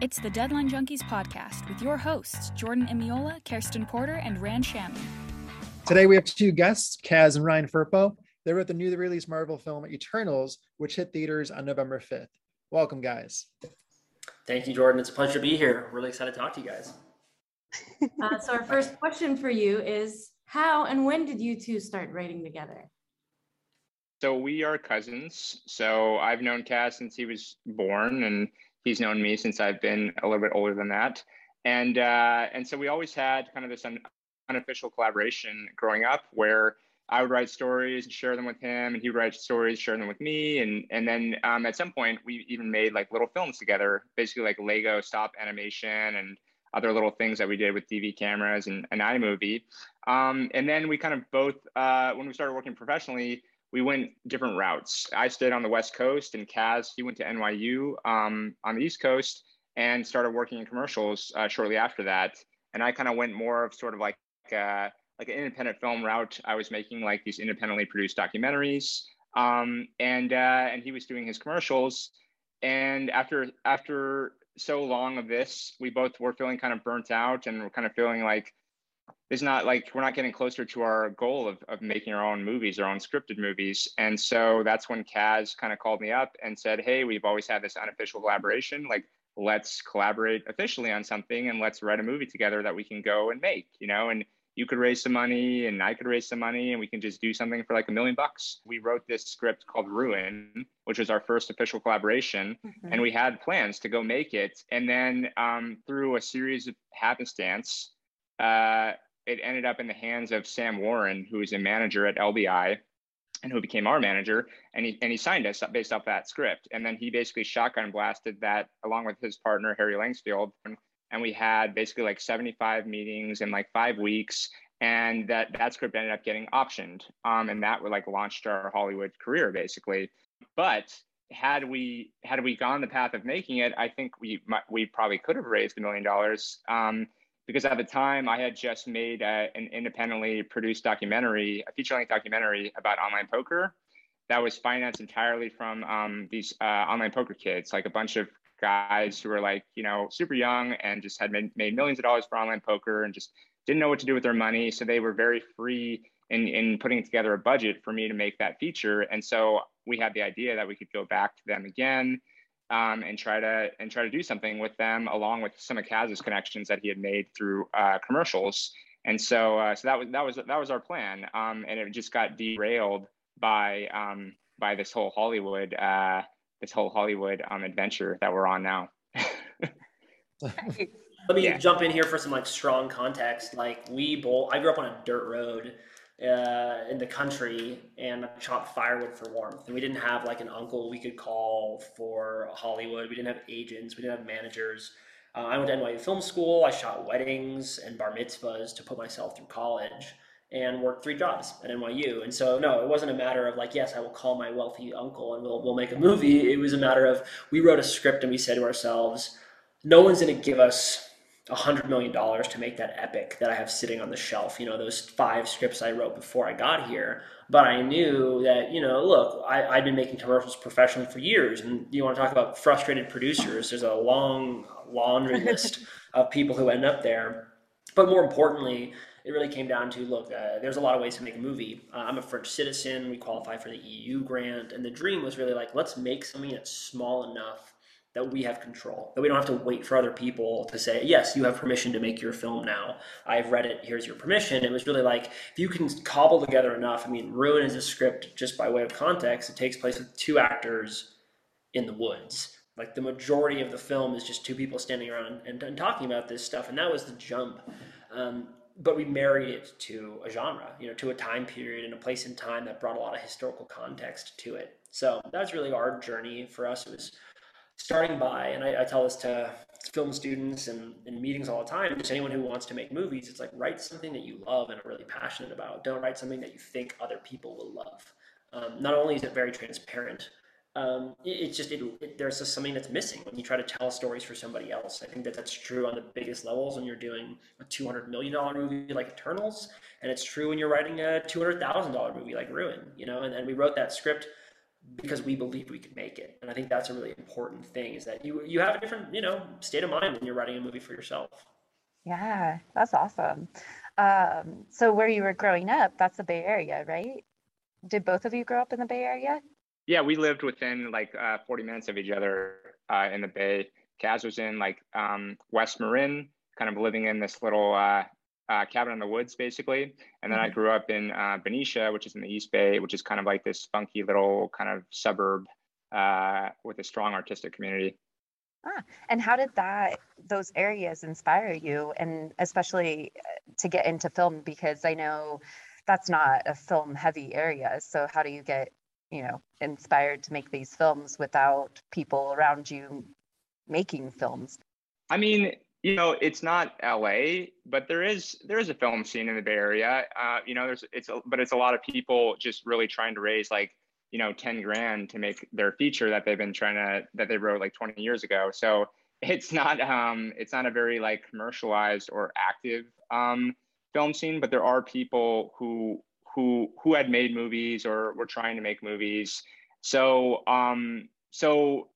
It's the Deadline Junkies podcast with your hosts, Jordan Imiola, Kerstin Porter, and Rund Shami. Today we have two guests, Kaz and Ryan Firpo. They wrote the newly released Marvel film Eternals, which hit theaters on November 5th. Welcome, guys. Thank you, Jordan. It's a pleasure to be here. Really excited to talk to you guys. uh, so, our first question for you is How and when did you two start writing together? So, we are cousins. So, I've known Kaz since he was born, and he's known me since I've been a little bit older than that. And uh, and so we always had kind of this un- unofficial collaboration growing up where I would write stories and share them with him, and he would write stories, share them with me, and and then um, at some point we even made like little films together, basically like Lego stop animation and other little things that we did with DV cameras and an iMovie. Um, and then we kind of both, uh, when we started working professionally, we went different routes. I stayed on the West Coast, and Kaz he went to NYU um, on the East Coast and started working in commercials uh, shortly after that. And I kind of went more of sort of like uh, like an independent film route. I was making like these independently produced documentaries, um, and uh, and he was doing his commercials. And after after so long of this, we both were feeling kind of burnt out, and we're kind of feeling like is not like we're not getting closer to our goal of, of making our own movies, our own scripted movies. And so that's when Kaz kind of called me up and said, Hey, we've always had this unofficial collaboration. Like, let's collaborate officially on something and let's write a movie together that we can go and make, you know, and you could raise some money and I could raise some money and we can just do something for like a million bucks. We wrote this script called Ruin, which was our first official collaboration. Mm-hmm. And we had plans to go make it. And then um, through a series of happenstance, uh, it ended up in the hands of Sam Warren, who is a manager at LBI and who became our manager. And he, and he signed us based off that script. And then he basically shotgun blasted that along with his partner, Harry Langsfield. And we had basically like 75 meetings in like five weeks. And that, that script ended up getting optioned. Um, and that would like launched our Hollywood career basically. But had we had we gone the path of making it, I think we we probably could have raised a million dollars. Um, because at the time I had just made a, an independently produced documentary, a feature length documentary about online poker that was financed entirely from um, these uh, online poker kids, like a bunch of guys who were like, you know, super young and just had made, made millions of dollars for online poker and just didn't know what to do with their money. So they were very free in, in putting together a budget for me to make that feature. And so we had the idea that we could go back to them again um, and try to and try to do something with them along with some of Kaz's connections that he had made through uh, commercials. And so uh, so that was that was that was our plan. Um, and it just got derailed by um, by this whole Hollywood uh, this whole Hollywood um, adventure that we're on now. Let me yeah. jump in here for some like strong context. Like we both, I grew up on a dirt road uh, in the country and chopped firewood for warmth. And we didn't have like an uncle we could call for Hollywood. We didn't have agents. We didn't have managers. Uh, I went to NYU Film School. I shot weddings and bar mitzvahs to put myself through college and worked three jobs at NYU. And so, no, it wasn't a matter of like, yes, I will call my wealthy uncle and we'll, we'll make a movie. It was a matter of we wrote a script and we said to ourselves, no one's going to give us hundred million dollars to make that epic that I have sitting on the shelf. You know, those five scripts I wrote before I got here. But I knew that, you know, look, I, I've been making commercials professionally for years. And you want to talk about frustrated producers, there's a long laundry list of people who end up there. But more importantly, it really came down to look, uh, there's a lot of ways to make a movie. Uh, I'm a French citizen. We qualify for the EU grant. And the dream was really like, let's make something that's small enough that we have control, that we don't have to wait for other people to say, yes, you have permission to make your film now. I've read it, here's your permission. It was really like, if you can cobble together enough, I mean, Ruin is a script, just by way of context, it takes place with two actors in the woods. Like the majority of the film is just two people standing around and, and talking about this stuff. And that was the jump. Um, but we married it to a genre, you know, to a time period and a place in time that brought a lot of historical context to it. So that was really our journey for us. It was starting by, and I, I tell this to film students and in meetings all the time, just anyone who wants to make movies, it's like write something that you love and are really passionate about. Don't write something that you think other people will love. Um, not only is it very transparent, um, it, it's just it, it, there's just something that's missing when you try to tell stories for somebody else. I think that that's true on the biggest levels when you're doing a two hundred million dollar movie like Eternals, and it's true when you're writing a two hundred thousand dollar movie like Ruin. You know, and, and we wrote that script because we believed we could make it. And I think that's a really important thing is that you you have a different, you know, state of mind when you're writing a movie for yourself. Yeah, that's awesome. Um, so where you were growing up, that's the Bay Area, right? Did both of you grow up in the Bay Area? Yeah, we lived within like uh, 40 minutes of each other uh, in the Bay. Kaz was in like um, West Marin, kind of living in this little uh, uh, cabin in the woods, basically. And then mm-hmm. I grew up in uh, Benicia, which is in the East Bay, which is kind of like this funky little kind of suburb uh, with a strong artistic community. Ah, and how did that those areas inspire you, and especially uh, to get into film? Because I know that's not a film heavy area. So how do you get you know inspired to make these films without people around you making films? I mean, you know, it's not LA, but there is there is a film scene in the Bay Area. Uh, you know, there's it's a, but it's a lot of people just really trying to raise like you know 10 grand to make their feature that they've been trying to that they wrote like 20 years ago. So it's not um it's not a very like commercialized or active um film scene, but there are people who who who had made movies or were trying to make movies. So um so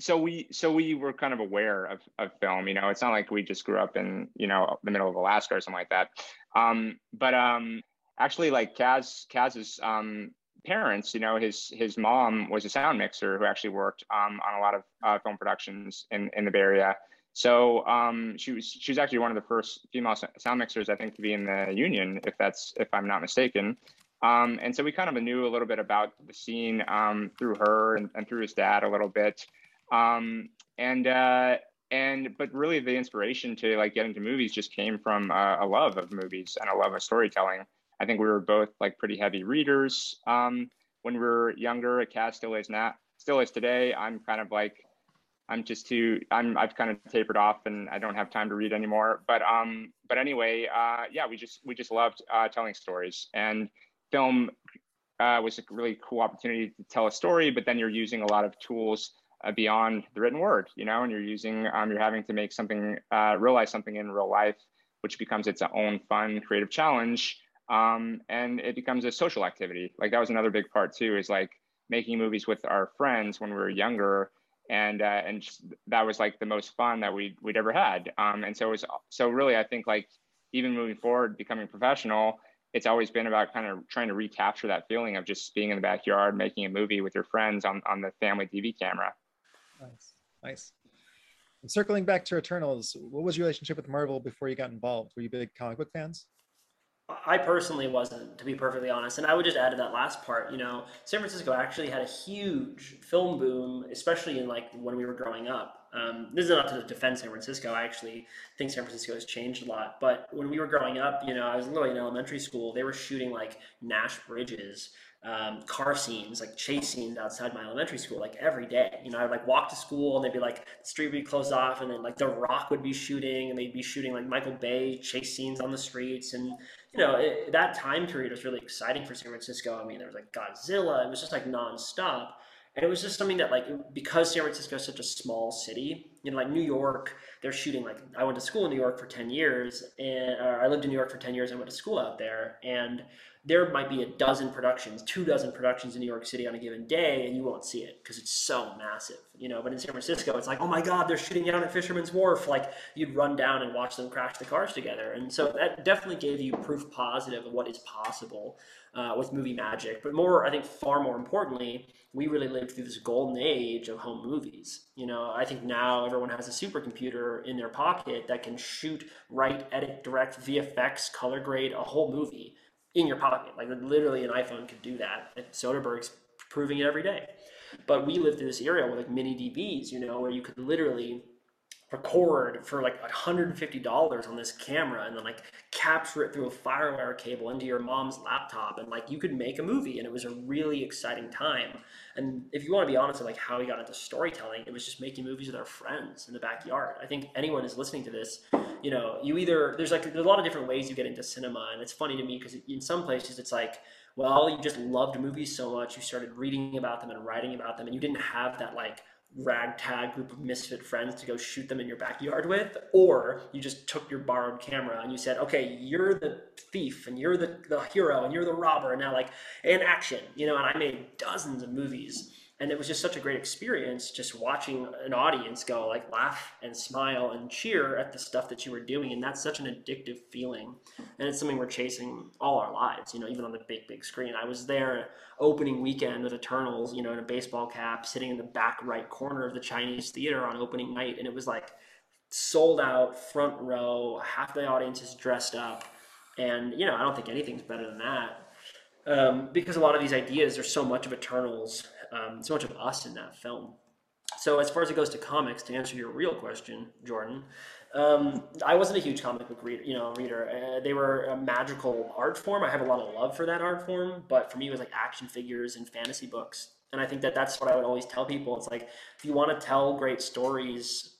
so we so we were kind of aware of, of film you know it's not like we just grew up in you know the middle of alaska or something like that. Um, but um, actually like kaz kaz's um, parents you know his his mom was a sound mixer who actually worked um, on a lot of uh, film productions in, in the bay area. So um, she was she was actually one of the first female sound mixers i think to be in the union if that's if i'm not mistaken. Um, and so we kind of knew a little bit about the scene through her and, and through his dad a little bit um, and uh, and but really the inspiration to like get into movies just came from uh, a love of movies and a love of storytelling. I think we were both like pretty heavy readers um, when we were younger. Kaz still is not, still is today. I'm kind of like I'm just too I'm I've kind of tapered off and I don't have time to read anymore. But um but anyway, uh, yeah, we just we just loved uh, telling stories and film uh, was a really cool opportunity to tell a story. But then you're using a lot of tools uh, beyond the written word, you know, and you're using, um, you're having to make something, uh, realize something in real life, which becomes its own fun, creative challenge. Um, and it becomes a social activity. Like that was another big part too, is like making movies with our friends when we were younger. And, uh, and just, that was like the most fun that we, we'd ever had. Um, and so it was, so really, I think like even moving forward, becoming professional, it's always been about kind of trying to recapture that feeling of just being in the backyard, making a movie with your friends on, on the family DV camera. Nice, nice. And circling back to Eternals, what was your relationship with Marvel before you got involved? Were you big comic book fans? I personally wasn't, to be perfectly honest. And I would just add to that last part, you know, San Francisco actually had a huge film boom, especially in like when we were growing up. Um, this is not to defend San Francisco. I actually think San Francisco has changed a lot. But when we were growing up, you know, I was literally in elementary school. They were shooting like Nash Bridges um, car scenes, like chase scenes outside my elementary school, like every day. You know, I'd like walk to school and they'd be like the street would be closed off, and then like The Rock would be shooting, and they'd be shooting like Michael Bay chase scenes on the streets, and you know it, that time period was really exciting for San Francisco. I mean, there was like Godzilla, it was just like nonstop. And it was just something that, like, because San Francisco is such a small city, you know, like New York, they're shooting. Like, I went to school in New York for ten years, and I lived in New York for ten years. and went to school out there, and there might be a dozen productions, two dozen productions in New York City on a given day, and you won't see it because it's so massive, you know. But in San Francisco, it's like, oh my God, they're shooting down at Fisherman's Wharf. Like you'd run down and watch them crash the cars together, and so that definitely gave you proof positive of what is possible uh, with movie magic. But more, I think, far more importantly, we really lived through this golden age of home movies. You know, I think now everyone has a supercomputer in their pocket that can shoot, write, edit, direct, VFX, color grade a whole movie in your pocket. Like literally, an iPhone could do that. Soderbergh's proving it every day. But we lived through this era with like mini DVs, you know, where you could literally record for like $150 on this camera and then like capture it through a firewire cable into your mom's laptop and like you could make a movie and it was a really exciting time. And if you want to be honest with like how we got into storytelling it was just making movies with our friends in the backyard. I think anyone is listening to this you know you either there's like there's a lot of different ways you get into cinema and it's funny to me because in some places it's like well you just loved movies so much you started reading about them and writing about them and you didn't have that like ragtag group of misfit friends to go shoot them in your backyard with, or you just took your borrowed camera and you said, okay, you're the thief and you're the, the hero and you're the robber and now like in action, you know, and I made dozens of movies and it was just such a great experience just watching an audience go like laugh and smile and cheer at the stuff that you were doing. And that's such an addictive feeling. And it's something we're chasing all our lives you know even on the big big screen. I was there opening weekend of eternals you know in a baseball cap sitting in the back right corner of the chinese theater on opening night. And it was like sold out front row half the audience is dressed up. And you know i don't think anything's better than that. Um, because a lot of these ideas are so much of eternals um, so much of us in that film. So as far as it goes to comics, to answer your real question, Jordan, um, I wasn't a huge comic book reader. You know, reader. Uh, they were a magical art form. I have a lot of love for that art form, but for me, it was like action figures and fantasy books. And I think that that's what I would always tell people. It's like if you want to tell great stories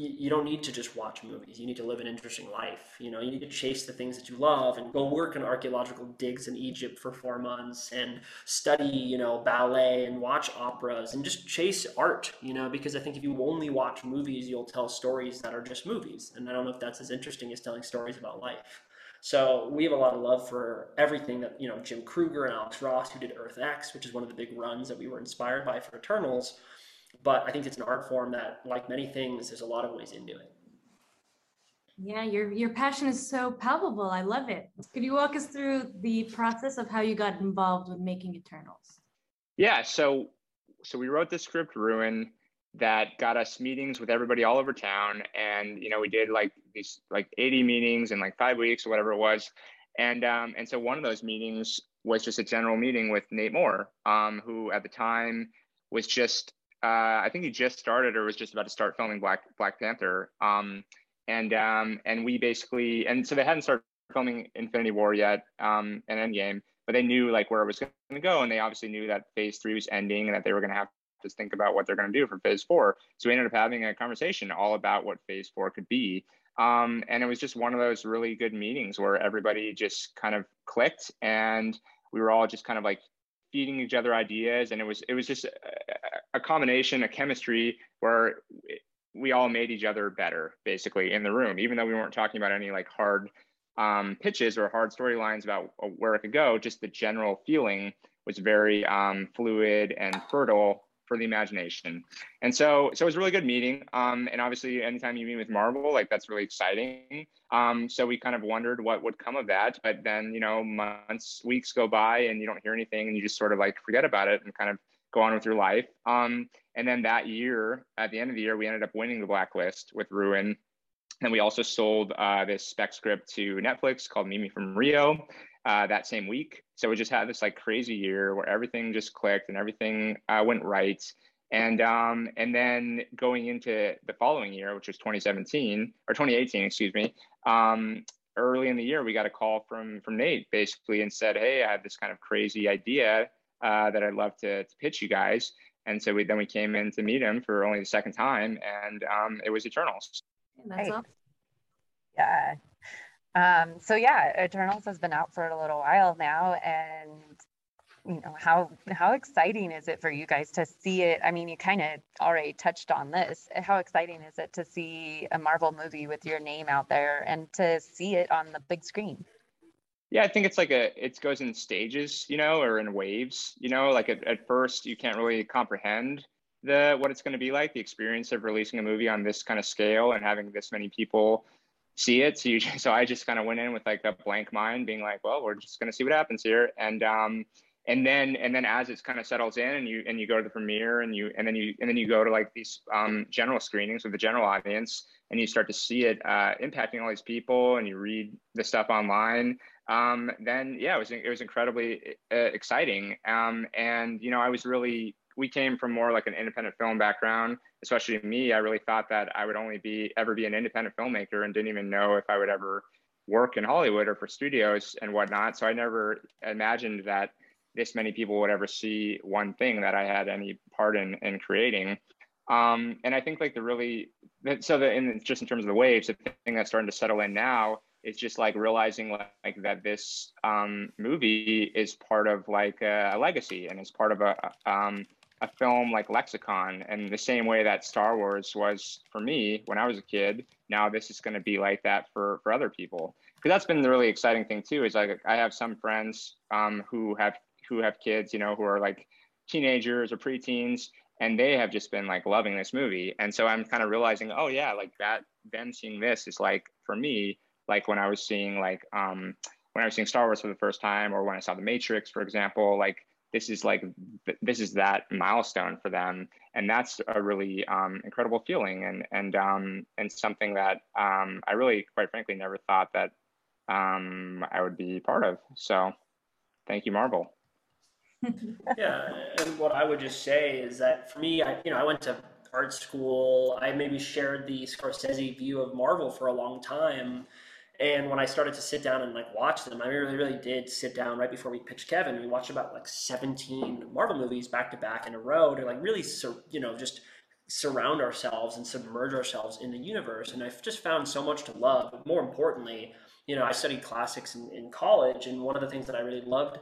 you, don't need to just watch movies. You need to live an interesting life. You know, you need to chase the things that you love and go work in archaeological digs in Egypt for four months and study, you know, ballet and watch operas and just chase art, you know, because I think if you only watch movies, you'll tell stories that are just movies. And I don't know if that's as interesting as telling stories about life. So we have a lot of love for everything that, you know, Jim Krueger and Alex Ross, who did Earth X, which is one of the big runs that we were inspired by for Eternals but I think it's an art form that, like many things, there's a lot of ways into it. Yeah, your your passion is so palpable. I love it. Could you walk us through the process of how you got involved with making Eternals? Yeah, so so we wrote the script Ruin that got us meetings with everybody all over town, and you know we did like these like 80 meetings in like five weeks or whatever it was, and um, and so one of those meetings was just a general meeting with Nate Moore, um, who at the time was just uh, I think he just started or was just about to start filming Black Black Panther. Um, and um, and we basically and so they hadn't started filming Infinity War yet um, and Endgame, but they knew like where it was going to go, and they obviously knew that Phase Three was ending and that they were going to have to think about what they're going to do for Phase Four. So we ended up having a conversation all about what Phase Four could be. Um, and it was just one of those really good meetings where everybody just kind of clicked and we were all just kind of like feeding each other ideas and it was it was just a, a combination a chemistry where we all made each other better basically in the room even though we weren't talking about any like hard um, pitches or hard storylines about where it could go just the general feeling was very um, fluid and fertile for the imagination. And so, so it was a really good meeting. Um, and obviously, anytime you meet with Marvel, like that's really exciting. Um, so we kind of wondered what would come of that. But then, you know, months, weeks go by, and you don't hear anything, and you just sort of like forget about it and kind of go on with your life. Um, and then that year, at the end of the year, we ended up winning the blacklist with Ruin. And we also sold uh, this spec script to Netflix called Mimi from Rio uh, that same week. So we just had this like crazy year where everything just clicked and everything uh, went right. And um, and then going into the following year, which was 2017 or 2018, excuse me, um, early in the year, we got a call from from Nate basically and said, "Hey, I have this kind of crazy idea uh, that I'd love to, to pitch you guys." And so we then we came in to meet him for only the second time, and um, it was Eternals. That's awesome. Yeah, um, so yeah, Eternals has been out for a little while now, and you know how how exciting is it for you guys to see it? I mean, you kind of already touched on this. How exciting is it to see a Marvel movie with your name out there and to see it on the big screen? Yeah, I think it's like a it goes in stages, you know, or in waves. You know, like at, at first you can't really comprehend the what it's going to be like, the experience of releasing a movie on this kind of scale and having this many people see it. So you so I just kind of went in with like a blank mind, being like, well, we're just gonna see what happens here. And um and then and then as it's kind of settles in and you and you go to the premiere and you and then you and then you go to like these um, general screenings with the general audience and you start to see it uh, impacting all these people and you read the stuff online um, then yeah it was it was incredibly uh, exciting um, and you know I was really we came from more like an independent film background, especially me. I really thought that I would only be ever be an independent filmmaker and didn't even know if I would ever work in Hollywood or for studios and whatnot. So I never imagined that this many people would ever see one thing that I had any part in in creating. Um, and I think like the really so the in just in terms of the waves, the thing that's starting to settle in now is just like realizing like, like that this um, movie is part of like a, a legacy and is part of a um, a film like lexicon and the same way that star wars was for me when i was a kid now this is going to be like that for for other people. Because that's been the really exciting thing too is like i have some friends um, who have who have kids you know who are like teenagers or preteens and they have just been like loving this movie. And so i'm kind of realizing oh yeah like that them seeing this is like for me like when i was seeing like um when i was seeing star wars for the first time or when i saw the matrix for example like this is like this is that milestone for them and that's a really um, incredible feeling and and um, and something that um, i really quite frankly never thought that um, i would be part of. So thank you marvel. Yeah and what i would just say is that for me i you know i went to art school. I maybe shared the scorsese view of marvel for a long time and when I started to sit down and like watch them, I really, really did sit down right before we pitched Kevin. We watched about like 17 Marvel movies back to back in a row to like really, you know, just surround ourselves and submerge ourselves in the universe. And I've just found so much to love. But more importantly, you know, I studied classics in, in college, and one of the things that I really loved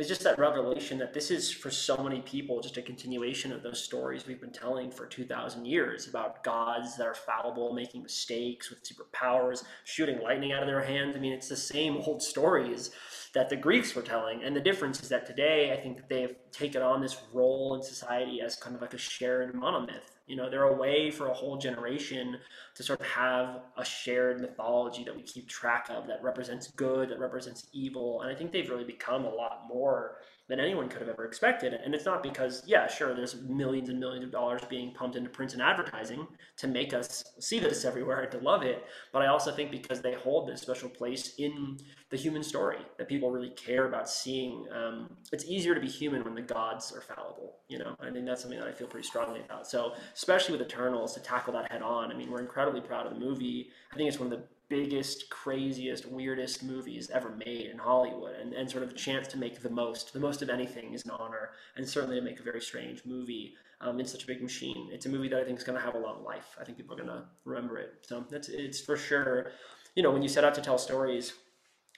it's just that revelation that this is for so many people just a continuation of those stories we've been telling for 2000 years about gods that are fallible making mistakes with superpowers shooting lightning out of their hands. I mean it's the same old stories that the greeks were telling. And the difference is that today i think that they've taken on this role in society as kind of like a shared monomyth you know, they're a way for a whole generation to sort of have a shared mythology that we keep track of that represents good, that represents evil. And I think they've really become a lot more than anyone could have ever expected. And it's not because, yeah, sure, there's millions and millions of dollars being pumped into print and advertising to make us see this everywhere and to love it. But I also think because they hold this special place in the human story that people really care about seeing. Um, it's easier to be human when the gods are fallible. You know, I think that's something that I feel pretty strongly about. So, especially with Eternals, to tackle that head on. I mean, we're incredibly proud of the movie. I think it's one of the biggest, craziest, weirdest movies ever made in Hollywood, and, and sort of a chance to make the most, the most of anything is an honor, and certainly to make a very strange movie um, in such a big machine. It's a movie that I think is going to have a long life. I think people are going to remember it. So that's it's for sure. You know, when you set out to tell stories,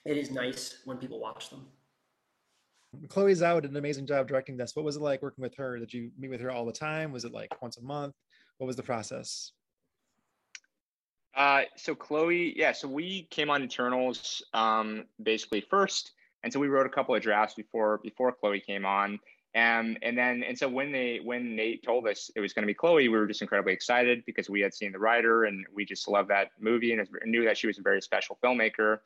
it is nice when people watch them. Chloe Zhao did an amazing job directing this. What was it like working with her? Did you meet with her all the time? Was it like once a month? What was the process? Uh, so Chloe, yeah, so we came on Eternals um, basically first, and so we wrote a couple of drafts before before Chloe came on, and and then and so when they when Nate told us it was going to be Chloe, we were just incredibly excited because we had seen the Rider and we just loved that movie and knew that she was a very special filmmaker.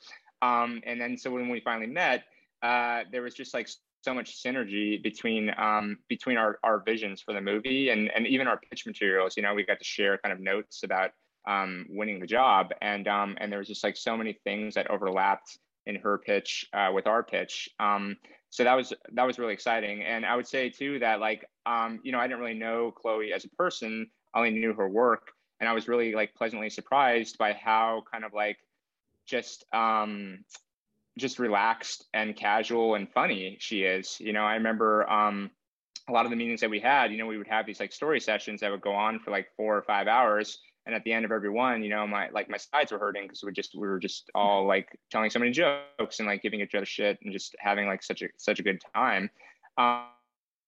Um, and then so when we finally met, uh, there was just like so much synergy between um, between our, our visions for the movie and and even our pitch materials. You know, we got to share kind of notes about um, winning the job. And um, and there was just like so many things that overlapped in her pitch uh, with our pitch. Um, so that was that was really exciting. And I would say too that like um, you know I didn't really know Chloe as a person. I only knew her work, and I was really like pleasantly surprised by how kind of like just um, just relaxed and casual and funny she is. You know, I remember um, a lot of the meetings that we had. You know, we would have these like story sessions that would go on for like four or five hours and at the end of every one you know my like my sides were hurting because we just we were just all like telling so many jokes and like giving each other shit and just having like such a such a good time. Um,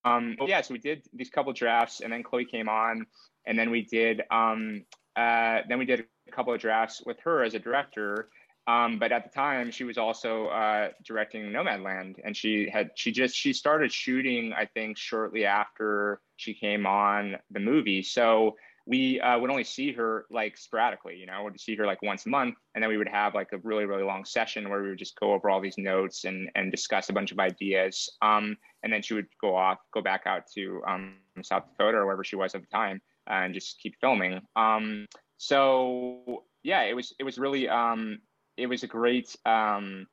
um yeah so we did these couple drafts and then chloe came on and then we did um uh then we did a couple of drafts with her as a director. Um, but at the time she was also uh, directing nomadland and she had she just she started shooting i think shortly after she came on the movie. So we uh, would only see her like sporadically, you know, would see her like once a month. And then we would have like a really, really long session where we would just go over all these notes and, and discuss a bunch of ideas. Um, and then she would go off, go back out to um, South Dakota or wherever she was at the time uh, and just keep filming. Um, so yeah, it was, it was really, um, it was a great um,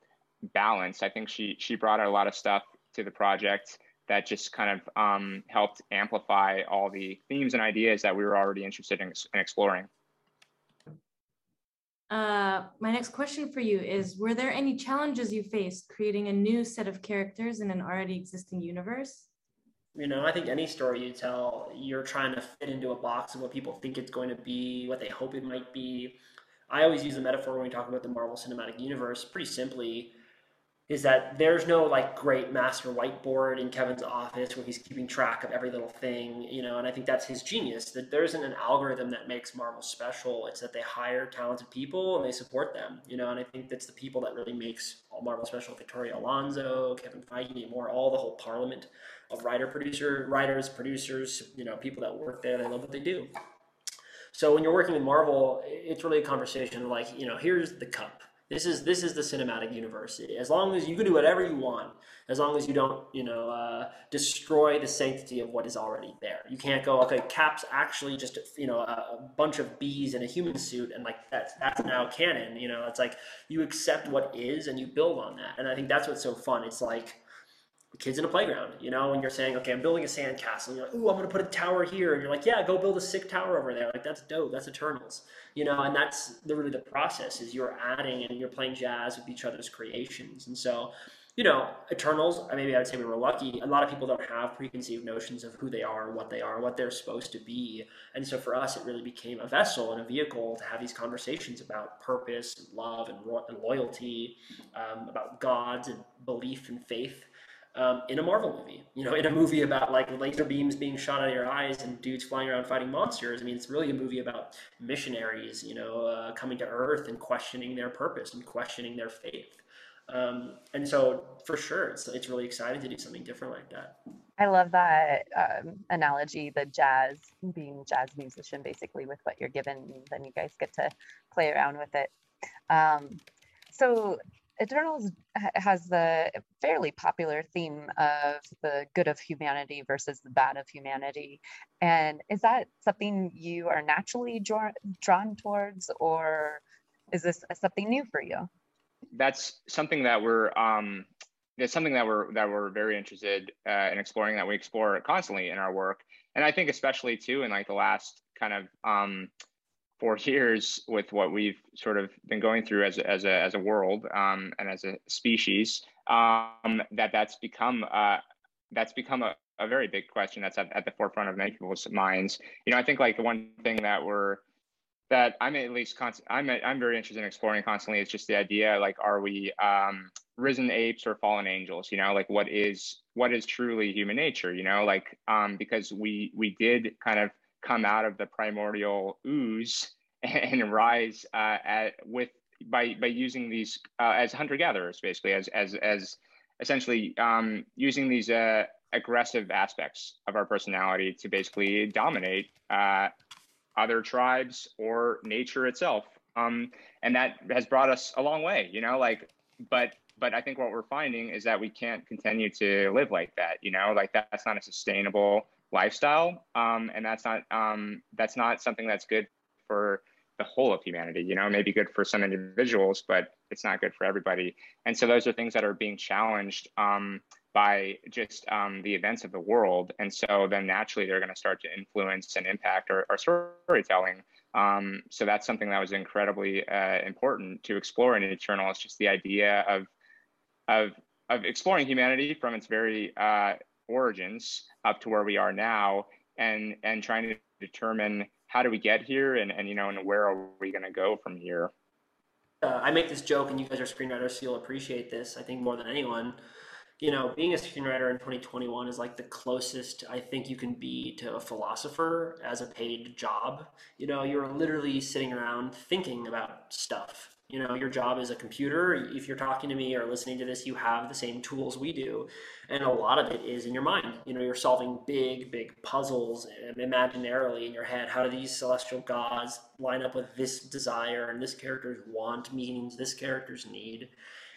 balance. I think she, she brought a lot of stuff to the project that just kind of um, helped amplify all the themes and ideas that we were already interested in, in exploring. Uh, my next question for you is Were there any challenges you faced creating a new set of characters in an already existing universe? You know, I think any story you tell, you're trying to fit into a box of what people think it's going to be, what they hope it might be. I always use the metaphor when we talk about the Marvel Cinematic Universe pretty simply is that there's no like great master whiteboard in Kevin's office where he's keeping track of every little thing, you know, and I think that's his genius that there isn't an algorithm that makes Marvel special. It's that they hire talented people and they support them, you know, and I think that's the people that really makes all Marvel special. Victoria Alonso, Kevin Feige, and more, all the whole parliament of writer, producer, writers, producers, you know, people that work there, they love what they do. So when you're working with Marvel, it's really a conversation like, you know, here's the cup this is this is the cinematic universe. As long as you can do whatever you want, as long as you don't, you know, uh, destroy the sanctity of what is already there. You can't go, okay, Cap's actually just you know a, bunch of bees in a human suit, and like that's that's now canon. You know, it's like you accept what is and you build on that. And I think that's what's so fun. It's like kids in a playground, you know, and you're saying, okay, I'm building a sandcastle. And you're like, ooh, I'm going to put a tower here. And you're like, yeah, go build a sick tower over there. Like, that's dope. That's Eternals, you know, and that's the, really the process is you're adding and you're playing jazz with each other's creations. And so, you know, Eternals, maybe I would say we were lucky. A lot of people don't have preconceived notions of who they are, what they are, what they're supposed to be. And so for us, it really became a vessel and a vehicle to have these conversations about purpose and love and, ro- and loyalty, um, about gods and belief and faith um, in a Marvel movie. You know, in a movie about like laser beams being shot out of your eyes and dudes flying around fighting monsters. I mean, it's really a movie about missionaries, you know, uh, coming to Earth and questioning their purpose and questioning their faith. Um, and so, for sure, it's it's really exciting to do something different like that. I love that um, analogy, the jazz being jazz musician, basically with what you're given, then you guys get to play around with it. Um, so Eternals has the fairly popular theme of the good of humanity versus the bad of humanity. And is that something you are naturally drawn, towards, or is this something new for you? That's something that we're um, it's something that we're that we're very interested uh, in exploring. That we explore constantly in our work, and I think especially too in like the last kind of um, four years with what we've sort of been going through as a, as a, as a world um, and as a species, um, that that's become uh, that's become a, a very big question that's at, at the forefront of many people's minds. You know, I think like the one thing that we're that I'm at least constant, I'm I'm very interested in exploring constantly is just the idea like are we um, risen apes or fallen angels? You know, like what is what is truly human nature? You know, like um, because we we did kind of come out of the primordial ooze and rise uh, at, with by by using these uh, as hunter gatherers, basically as as as essentially um, using these uh, aggressive aspects of our personality to basically dominate uh, other tribes or nature itself. Um, and that has brought us a long way, you know, like, but but I think what we're finding is that we can't continue to live like that, you know, like that, that's not a sustainable lifestyle um, and that's not um, that's not something that's good for the whole of humanity you know maybe good for some individuals but it's not good for everybody. And so those are things that are being challenged um, by just um, the events of the world. And so then naturally they're going to start to influence and impact our, our storytelling. Um, so that's something that was incredibly uh, important to explore in eternal it's just the idea of of of exploring humanity from its very uh, origins up to where we are now and and trying to determine how do we get here and, and you know and where are we going to go from here. Uh, i make this joke and you guys are screenwriters so you'll appreciate this i think more than anyone you know being a screenwriter in 2021 is like the closest i think you can be to a philosopher as a paid job. You know you're literally sitting around thinking about stuff. You know your job is a computer. If you're talking to me or listening to this you have the same tools we do. And a lot of it is in your mind. You know you're solving big big puzzles imaginarily in your head. How do these celestial gods line up with this desire and this character's want meanings this character's need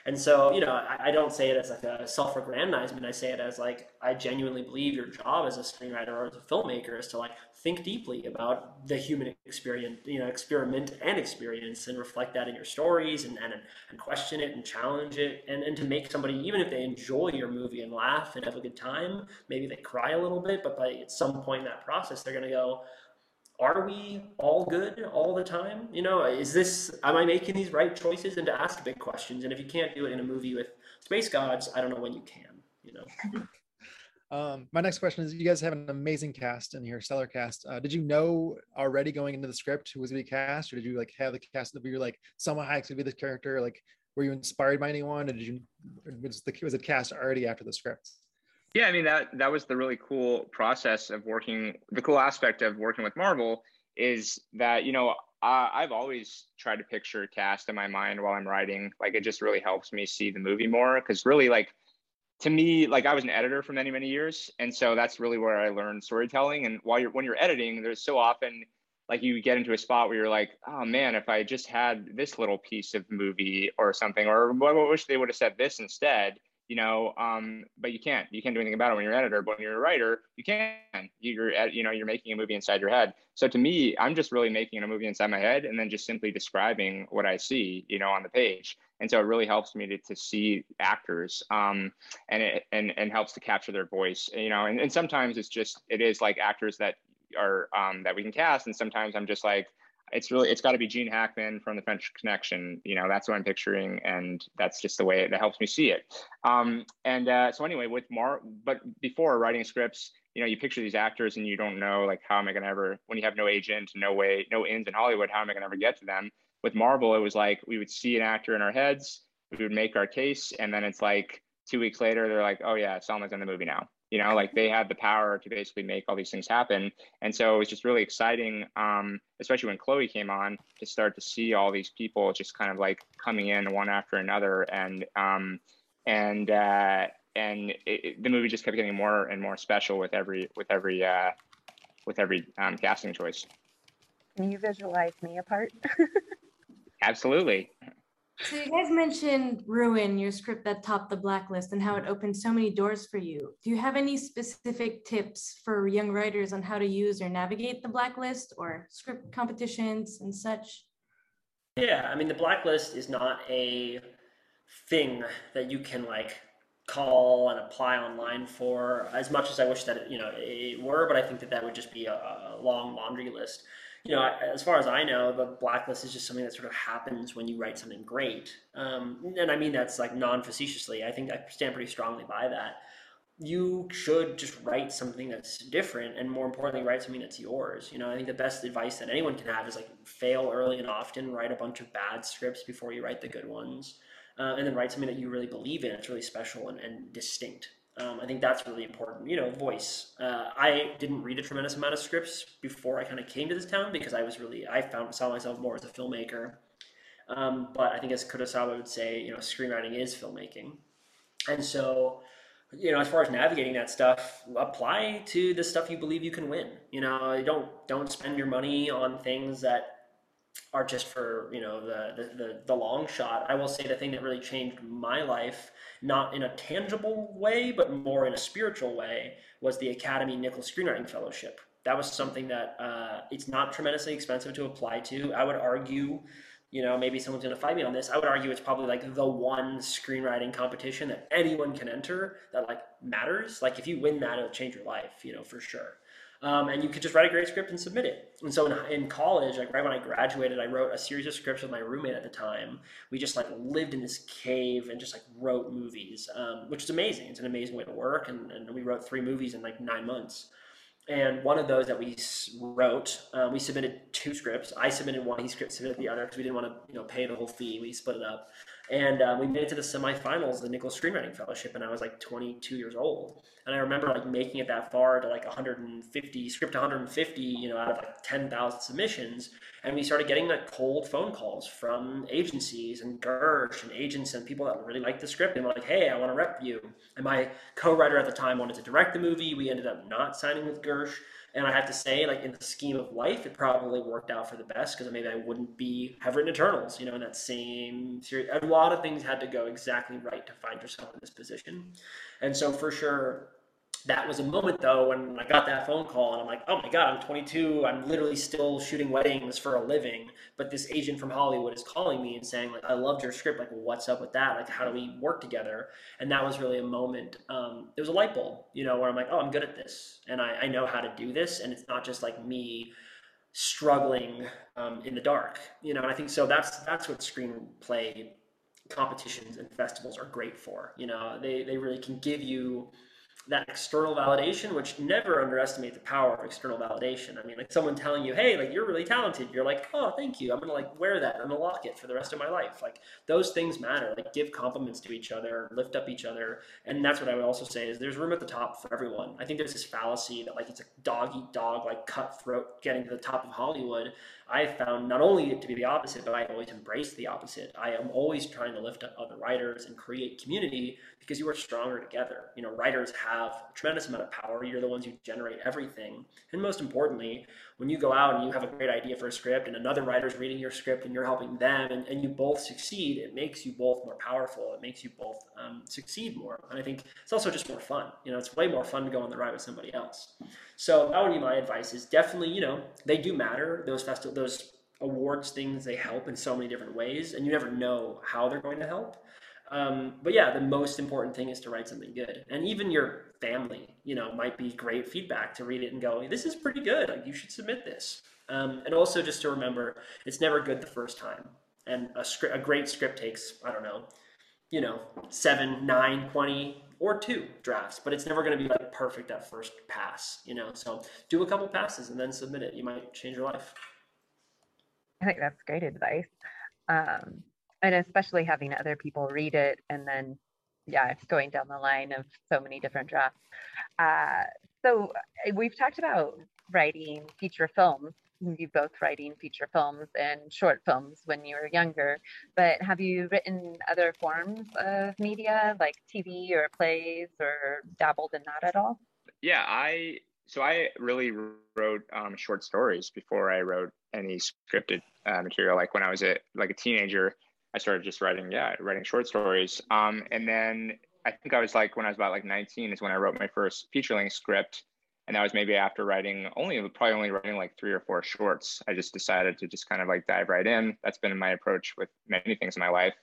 and so, you know, I, I, don't say it as like a self-aggrandizement. I say it as like I genuinely believe your job as a screenwriter or as a filmmaker is to like think deeply about the human experience, you know, experiment and experience, and reflect that in your stories, and and, and question it and challenge it, and and to make somebody even if they enjoy your movie and laugh and have a good time, maybe they cry a little bit, but by at some point in that process, they're gonna go, are we all good all the time? You know, is this, am I making these right choices? And to ask big questions. And if you can't do it in a movie with space gods, I don't know when you can, you know? Um, my next question is: You guys have an amazing cast in here, stellar cast. Uh, did you know already going into the script who was going to be cast, or did you like have the cast that you're like Salma Hayek's going to be this character? Like, were you inspired by anyone? Or did you was the was it cast already after the script? Yeah, I mean that that was the really cool process of working. The cool aspect of working with Marvel is that you know uh, I've always tried to picture cast in my mind while I'm writing. Like it just really helps me see the movie more because really like to me like I was an editor for many many years, and so that's really where I learned storytelling. And while you're when you're editing, there's so often like you get into a spot where you're like, oh man, if I just had this little piece of movie or something, or I wish they would have said this instead you know um, but you can't you can't do anything about it when you're an editor but when you're a writer you can. You're you know you're making a movie inside your head. So to me i'm just really making a movie inside my head and then just simply describing what i see you know on the page. And so it really helps me to, to see actors um, and it and, and helps to capture their voice you know. And, and sometimes it's just it is like actors that are um, that we can cast. And sometimes i'm just like it's really it's got to be Gene Hackman from the French Connection. You know, that's what I'm picturing, and that's just the way it, that helps me see it. Um, and uh, so anyway, with Mar, but before writing scripts, you know, you picture these actors, and you don't know like how am I going to ever when you have no agent, no way, no ins in Hollywood, how am I going to ever get to them? With Marvel, it was like we would see an actor in our heads, we would make our case, and then it's like two weeks later, they're like, oh yeah, Salma's in the movie now you know like they had the power to basically make all these things happen. And so it was just really exciting um, especially when chloe came on to start to see all these people just kind of like coming in one after another. And um, and uh, and it, it, the movie just kept getting more and more special with every with every uh, with every um, casting choice. Can you visualize me apart? Absolutely so you guys mentioned Ruin, your script that topped the blacklist and how it opened so many doors for you. Do you have any specific tips for young writers on how to use or navigate the blacklist or script competitions and such? Yeah, I mean the blacklist is not a thing that you can like call and apply online for as much as I wish that it, you know it were, but I think that that would just be a, a long laundry list you know, as far as I know, the blacklist is just something that sort of happens when you write something great. Um, and I mean that's like non facetiously. I think I stand pretty strongly by that. You should just write something that's different, and more importantly, write something that's yours. You know, I think the best advice that anyone can have is like fail early and often. Write a bunch of bad scripts before you write the good ones, uh, and then write something that you really believe in. It's really special and, and distinct. Um, I think that's really important. You know, voice. Uh, I didn't read a tremendous amount of scripts before I kind of came to this town because I was really I found saw myself more as a filmmaker. Um, but I think as Kurosawa would say, you know, screenwriting is filmmaking, and so you know, as far as navigating that stuff, apply to the stuff you believe you can win. You know, don't don't spend your money on things that are just for you know the, the the, the long shot. I will say the thing that really changed my life not in a tangible way, but more in a spiritual way, was the Academy Nichols Screenwriting Fellowship. That was something that uh, it's not tremendously expensive to apply to. I would argue, you know, maybe someone's going to fight me on this. I would argue it's probably like the one screenwriting competition that anyone can enter that like matters. Like if you win that, it'll change your life, you know, for sure. Um, and you could just write a great script and submit it. And so in, in, college, like right when I graduated, I wrote a series of scripts with my roommate at the time. We just like lived in this cave and just like wrote movies, um, which is amazing. It's an amazing way to work. And, and we wrote three movies in like nine months. And one of those that we wrote, uh, we submitted two scripts. I submitted one, he submitted the other because we didn't want to, you know, pay the whole fee. We split it up, and uh, we made it to the semifinals of the Nichols Screenwriting Fellowship, and I was like 22 years old. And I remember like making it that far to like 150 script 150, you know, out of like 10,000 submissions. And we started getting like cold phone calls from agencies and Gersh and agents and people that really liked the script and were like, "Hey, I want to rep you." And my co-writer at the time wanted to direct the movie. We ended up not signing with Gersh. And I have to say, like in the scheme of life, it probably worked out for the best because maybe I wouldn't be have written Eternals, you know, in that same series. A lot of things had to go exactly right to find yourself in this position. And so for sure, that was a moment though when I got that phone call and I'm like, oh my god, I'm 22. I'm literally still shooting weddings for a living, but this agent from Hollywood is calling me and saying like, I loved your script. Like, what's up with that? Like, how do we work together? And that was really a moment. Um, it was a light bulb, you know, where I'm like, oh, I'm good at this, and I, I know how to do this, and it's not just like me struggling um, in the dark, you know. And I think so. That's that's what screenplay competitions and festivals are great for. You know, they they really can give you that external validation, which never underestimate the power of external validation. I mean, like someone telling you, hey, like you're really talented. You're like, oh, thank you. I'm gonna like wear that. I'm gonna lock it for the rest of my life. Like those things matter. Like give compliments to each other, lift up each other. And that's what I would also say is there's room at the top for everyone. I think there's this fallacy that like it's a dog eat dog, like cutthroat getting to the top of Hollywood. I found not only it to be the opposite, but I always embrace the opposite. I am always trying to lift up other writers and create community because you are stronger together. You know, writers have a tremendous amount of power. You're the ones who generate everything. And most importantly, when you go out and you have a great idea for a script and another writer's reading your script and you're helping them and, and you both succeed, it makes you both more powerful. It makes you both um, succeed more. And I think it's also just more fun. You know, it's way more fun to go on the ride with somebody else. So that would be my advice is definitely, you know, they do matter. Those festival, those awards things, they help in so many different ways and you never know how they're going to help. Um, but yeah, the most important thing is to write something good. And even your family, you know, might be great feedback to read it and go, this is pretty good. Like you should submit this. Um, and also just to remember, it's never good the first time. And a script, a great script takes, I don't know, you know, seven, nine, 20, or two drafts, but it's never going to be like perfect at first pass, you know? So do a couple passes and then submit it. You might change your life. I think that's great advice. Um, and especially having other people read it and then yeah it's going down the line of so many different drafts. Uh, so uh, we've talked about writing feature films. You both writing feature films and short films when you were younger but have you written other forms of media like tv or plays or dabbled in that at all? Yeah i so i really wrote um, short stories before i wrote any scripted uh, material like when i was a like a teenager I started just writing, yeah, writing short stories. Um, and then I think I was like, when I was about like 19 is when I wrote my first feature length script. And that was maybe after writing only, probably only writing like three or four shorts. I just decided to just kind of like dive right in. That's been my approach with many things in my life.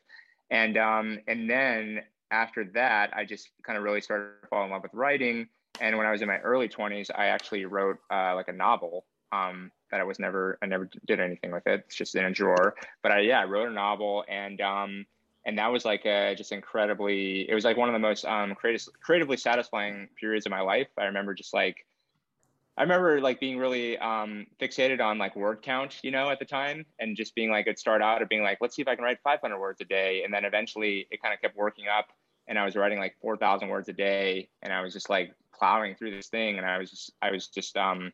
And, um, and then after that, I just kind of really started to fall in love with writing. And when I was in my early 20s, I actually wrote uh, like a novel um, that I was never I never did anything with it. It's just in a drawer. But I yeah, I wrote a novel and um and that was like a just incredibly it was like one of the most um creative, creatively satisfying periods of my life. I remember just like I remember like being really um, fixated on like word count, you know, at the time, and just being like, it'd start out of being like, let's see if I can write 500 words a day, and then eventually it kind of kept working up, and I was writing like 4,000 words a day, and I was just like plowing through this thing, and I was just, I was just um,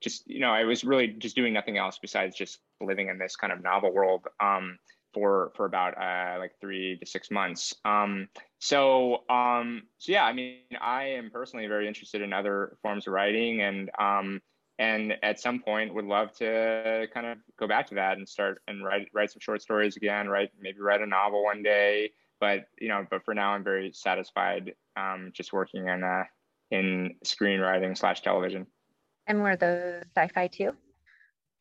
just you know I was really just doing nothing else besides just living in this kind of novel world um, for for about uh, like three to six months. Um, so um, so yeah, I mean I am personally very interested in other forms of writing and um, and at some point would love to kind of go back to that and start and write write some short stories again. Write maybe write a novel one day. But you know, but for now I'm very satisfied um, just working in uh, in screenwriting slash television. And were those sci-fi too?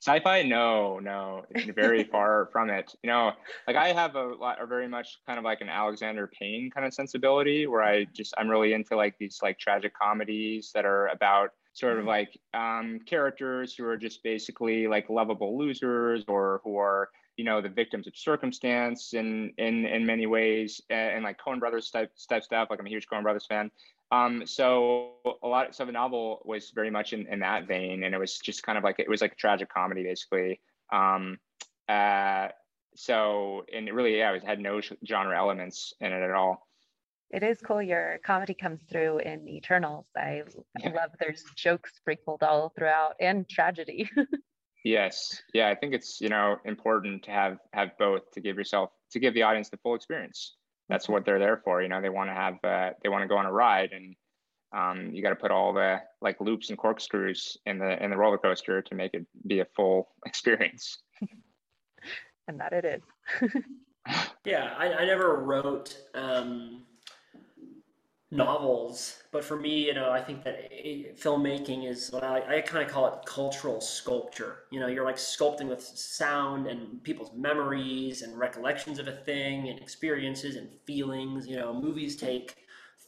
Sci-fi? No, no, very far from it. You know, like I have a lot, or very much kind of like an Alexander Payne kind of sensibility, where I just I'm really into like these like tragic comedies that are about sort of mm-hmm. like um, characters who are just basically like lovable losers or who are you know the victims of circumstance in in in many ways and, and like Coen Brothers type type stuff. Like I'm a huge Coen Brothers fan. Um, so a lot, so the novel was very much in, in that vein, and it was just kind of like it was like a tragic comedy, basically. Um, uh, so and it really, yeah, it had no genre elements in it at all. It is cool. Your comedy comes through in Eternals. I love there's jokes sprinkled all throughout and tragedy. yes, yeah, I think it's you know important to have have both to give yourself to give the audience the full experience that's what they're there for. You know, they want to have uh, they want to go on a ride, and um, you got to put all the like loops and corkscrews in the in the roller coaster to make it be a full experience. and that it is. yeah, I, I never wrote um, novels, but for me, you know, I think that filmmaking is what I, I kind of call it cultural sculpture. You know, you're like sculpting with sound and people's memories and recollections of a thing and experiences and feelings. You know, movies take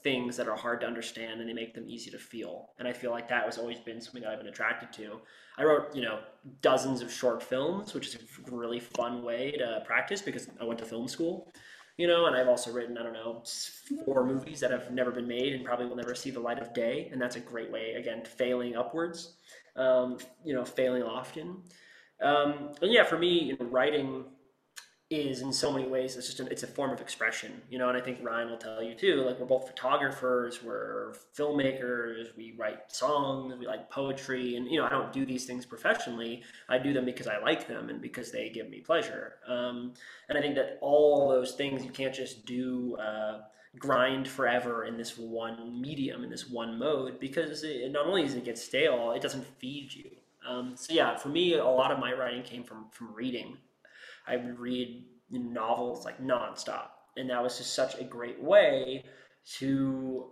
things that are hard to understand and they make them easy to feel. And I feel like that has always been something that I've been attracted to. I wrote, you know, dozens of short films, which is a really fun way to practice because I went to film school. You know, and I've also written, I don't know, four movies that have never been made and probably will never see the light of day. And that's a great way, again, failing upwards, um, you know, failing often. Um, and yeah, for me, you know, writing is in so many ways it's just a, it's a form of expression you know and i think ryan will tell you too like we're both photographers we're filmmakers we write songs we like poetry and you know i don't do these things professionally. I do them because i like them and because they give me pleasure. Um, and i think that all those things you can't just do uh, grind forever in this one medium in this one mode because it, not only does it get stale it doesn't feed you. Um, so yeah for me a lot of my writing came from from reading I would read novels like nonstop. And that was just such a great way to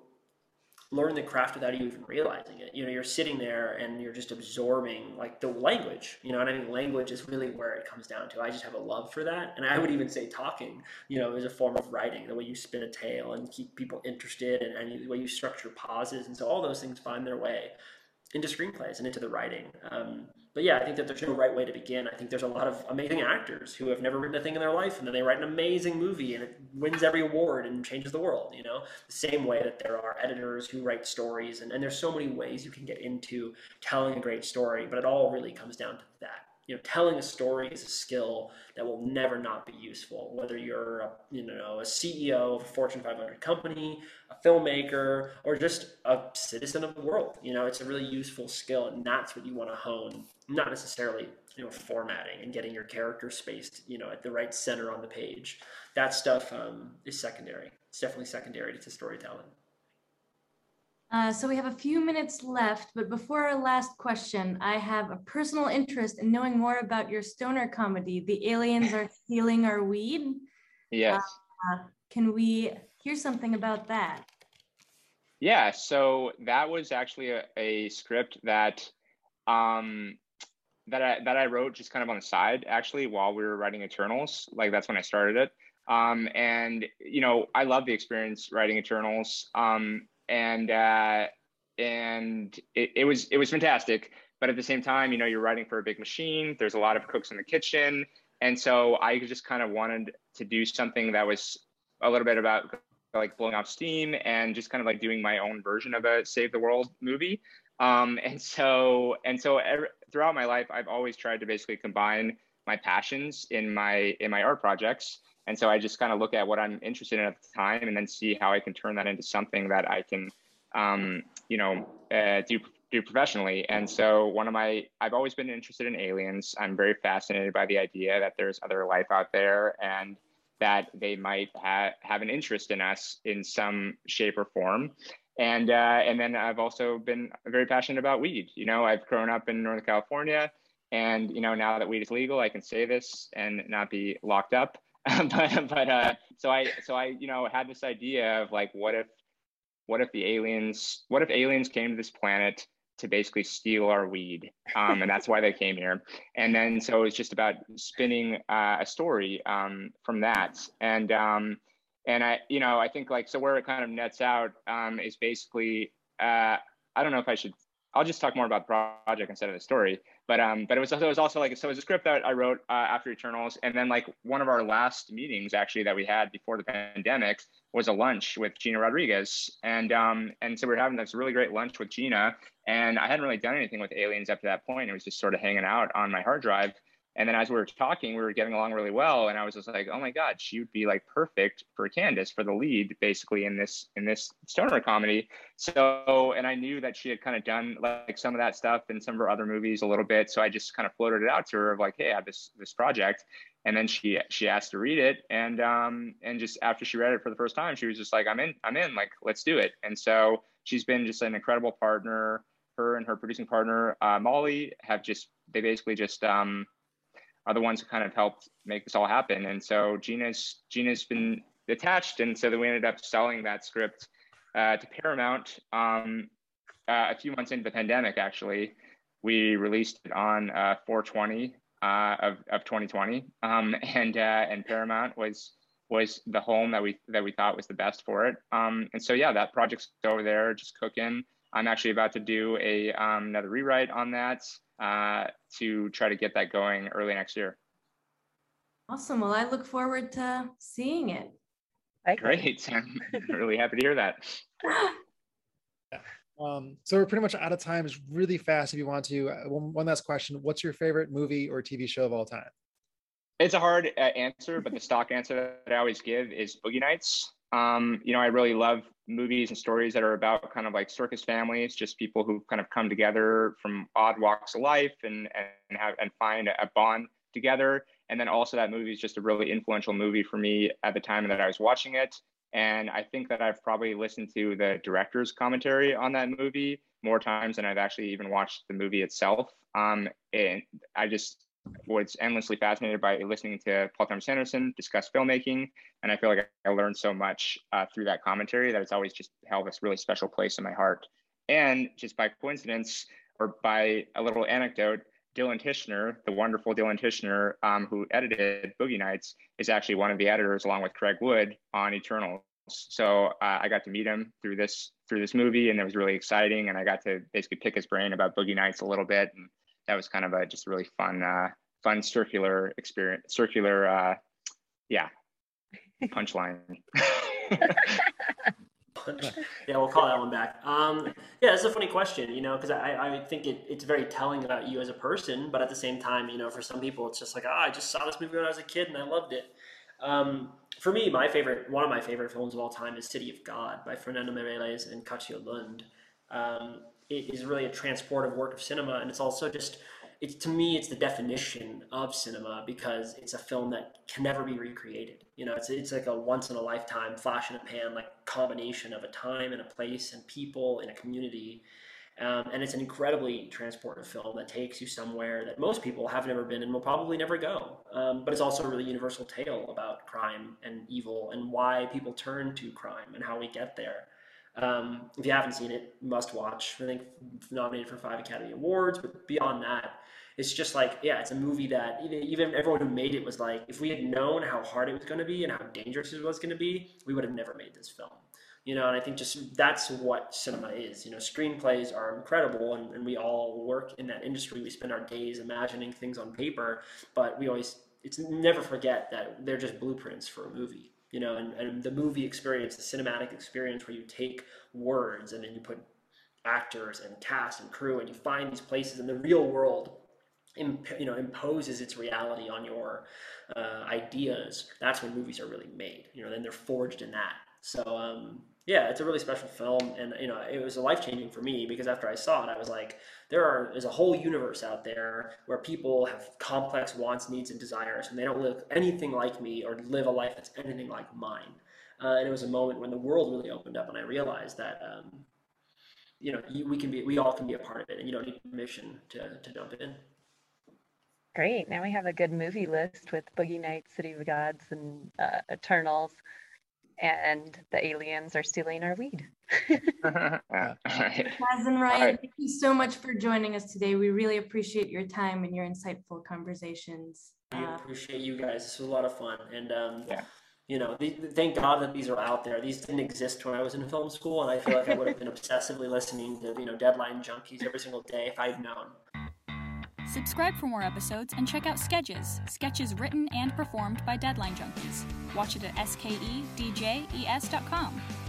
learn the craft without even realizing it. You know, you're sitting there and you're just absorbing like the language, you know, and I mean? language is really where it comes down to. I just have a love for that. And I would even say talking, you know, is a form of writing, the way you spin a tale and keep people interested and, and the way you structure pauses. And so all those things find their way into screenplays and into the writing. Um, but yeah, I think that there's no right way to begin. I think there's a lot of amazing actors who have never written a thing in their life, and then they write an amazing movie, and it wins every award and changes the world. You know, the same way that there are editors who write stories, and, and there's so many ways you can get into telling a great story, but it all really comes down to that you know, telling a story is a skill that will never not be useful. Whether you're, a, you know, a CEO of a Fortune 500 company, a filmmaker, or just a citizen of the world, you know, it's a really useful skill, and that's what you want to hone. Not necessarily, you know, formatting and getting your character spaced, you know, at the right center on the page. That stuff um, is secondary. It's definitely secondary to storytelling. Uh, so we have a few minutes left, but before our last question, I have a personal interest in knowing more about your stoner comedy, The Aliens Are Stealing Our Weed. Yes. Uh, can we hear something about that? Yeah, so that was actually a, a script that um, that I that I wrote just kind of on the side actually while we were writing Eternals. Like that's when I started it. Um, and you know, I love the experience writing Eternals. Um, and uh, and it, it was it was fantastic. But at the same time, you know, you're writing for a big machine. There's a lot of cooks in the kitchen, and so I just kind of wanted to do something that was a little bit about like blowing off steam and just kind of like doing my own version of a save the world movie. Um, and so and so every, throughout my life, I've always tried to basically combine my passions in my in my art projects and so I just kind of look at what I'm interested in at the time and then see how I can turn that into something that I can, um, you know, uh, do do professionally. And so one of my, I've always been interested in aliens. I'm very fascinated by the idea that there's other life out there and that they might ha- have an interest in us in some shape or form. And uh, and then I've also been very passionate about weed. You know, I've grown up in Northern California, and you know now that weed is legal, I can say this and not be locked up. but but uh, so I so I you know had this idea of like what if what if the aliens what if aliens came to this planet to basically steal our weed? Um, and that's why they came here. And then so it's just about spinning uh, a story um, from that. And um, and I you know I think like so where it kind of nets out um, is basically uh, I don't know if I should I'll just talk more about the project instead of the story. But um, but it was it was also like so it was a script that I wrote uh, after Eternals, and then like one of our last meetings actually that we had before the pandemic was a lunch with Gina Rodriguez, and um, and so we are having this really great lunch with Gina, and I hadn't really done anything with aliens up to that point. It was just sort of hanging out on my hard drive, and then as we were talking, we were getting along really well. And I was just like, oh my God, she would be like perfect for Candace for the lead, basically in this in this stoner comedy. So and I knew that she had kind of done like some of that stuff in some of her other movies a little bit. So I just kind of floated it out to her of like, hey, I have this this project. And then she she asked to read it. And um and just after she read it for the first time, she was just like, I'm in, I'm in, like, let's do it. And so she's been just an incredible partner. Her and her producing partner, uh, Molly, have just they basically just um are the ones who kind of helped make this all happen. And so Gina's Gina's been attached, and so then we ended up selling that script uh, to Paramount um, uh, a few months into the pandemic. Actually, we released it on uh, 420 uh, of of 2020, um, and uh, and Paramount was was the home that we that we thought was the best for it. Um, and so yeah, that project's over there, just cooking. I'm actually about to do a um, another rewrite on that uh, to try to get that going early next year. Awesome. Well, I look forward to seeing it. Great. I'm really happy to hear that. Um, so we're pretty much out of time. It's really fast if you want to. Uh, one, one last question. What's your favorite movie or TV show of all time? It's a hard uh, answer, but the stock answer that I always give is Boogie Nights. Um, you know, I really love movies and stories that are about kind of like circus families, just people who kind of come together from odd walks of life and and have and find a bond together. And then also that movie is just a really influential movie for me at the time that I was watching it. And I think that I've probably listened to the director's commentary on that movie more times than I've actually even watched the movie itself. Um, and I just was endlessly fascinated by listening to Paul Thomas Anderson discuss filmmaking. And I feel like I learned so much uh, through that commentary that it's always just held this really special place in my heart. And just by coincidence or by a little anecdote, Dylan Tichenor, the wonderful Dylan Tichenor, um, who edited Boogie Nights, is actually one of the editors, along with Craig Wood, on Eternals. So uh, I got to meet him through this through this movie, and it was really exciting. And I got to basically pick his brain about Boogie Nights a little bit, and that was kind of a just really fun, uh, fun circular experience, circular, uh, yeah, punchline. yeah, we'll call that one back. Um, yeah, it's a funny question, you know, because I, I think it, it's very telling about you as a person, but at the same time, you know, for some people, it's just like, oh, I just saw this movie when I was a kid and I loved it. Um, for me, my favorite, one of my favorite films of all time is City of God by Fernando Meirelles and Kátia Lund. Um, it is really a transportive work of cinema, and it's also just it's to me it's the definition of cinema because it's a film that can never be recreated you know it's, it's like a once in a lifetime flash in a pan like combination of a time and a place and people in a community um, and it's an incredibly transportive film that takes you somewhere that most people have never been and will probably never go. Um, but it's also a really universal tale about crime and evil and why people turn to crime and how we get there. Um, if you haven't seen it, must watch. I think nominated for five Academy Awards, but beyond that, it's just like yeah, it's a movie that even everyone who made it was like, if we had known how hard it was going to be and how dangerous it was going to be, we would have never made this film. You know, and I think just that's what cinema is. You know, screenplays are incredible, and, and we all work in that industry. We spend our days imagining things on paper, but we always it's never forget that they're just blueprints for a movie you know, and, and the movie experience, the cinematic experience where you take words and then you put actors and cast and crew and you find these places in the real world imp- you know imposes its reality on your uh, ideas that's when movies are really made you know then they're forged in that. So um, yeah, it's a really special film, and you know, it was a life changing for me because after I saw it, I was like, there are is a whole universe out there where people have complex wants, needs, and desires, and they don't look anything like me or live a life that's anything like mine. Uh, and it was a moment when the world really opened up, and I realized that. Um, you know, you, we can be, we all can be a part of it, and you don't need permission to, to jump in. Great. Now we have a good movie list with Boogie Nights, City of Gods, and uh, Eternals and the aliens are stealing our weed. Kaz and Ryan, right. thank you so much for joining us today. We really appreciate your time and your insightful conversations. We uh, appreciate you guys. This was a lot of fun. And, um, yeah. you know, the, thank God that these are out there. These didn't exist when I was in film school, and I feel like I would have been obsessively listening to, you know, Deadline Junkies every single day if I'd known. Subscribe for more episodes and check out Sketches, sketches written and performed by Deadline Junkies. Watch it at skedjes.com.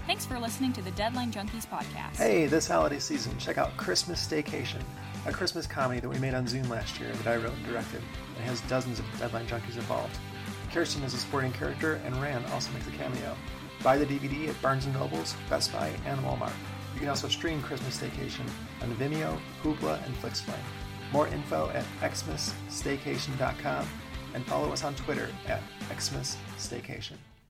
Thanks for listening to the Deadline Junkies podcast. Hey, this holiday season, check out Christmas Staycation, a Christmas comedy that we made on Zoom last year that I wrote and directed. and has dozens of Deadline Junkies involved. Kerstin is a supporting character, and Rund also makes a cameo. Buy the DVD at Barnes & Nobles, Best Buy, and Walmart. You can also stream Christmas Staycation on Vimeo, Hoopla, and FlixFling. More info at xmasstaycation.com and follow us on Twitter at xmasstaycation.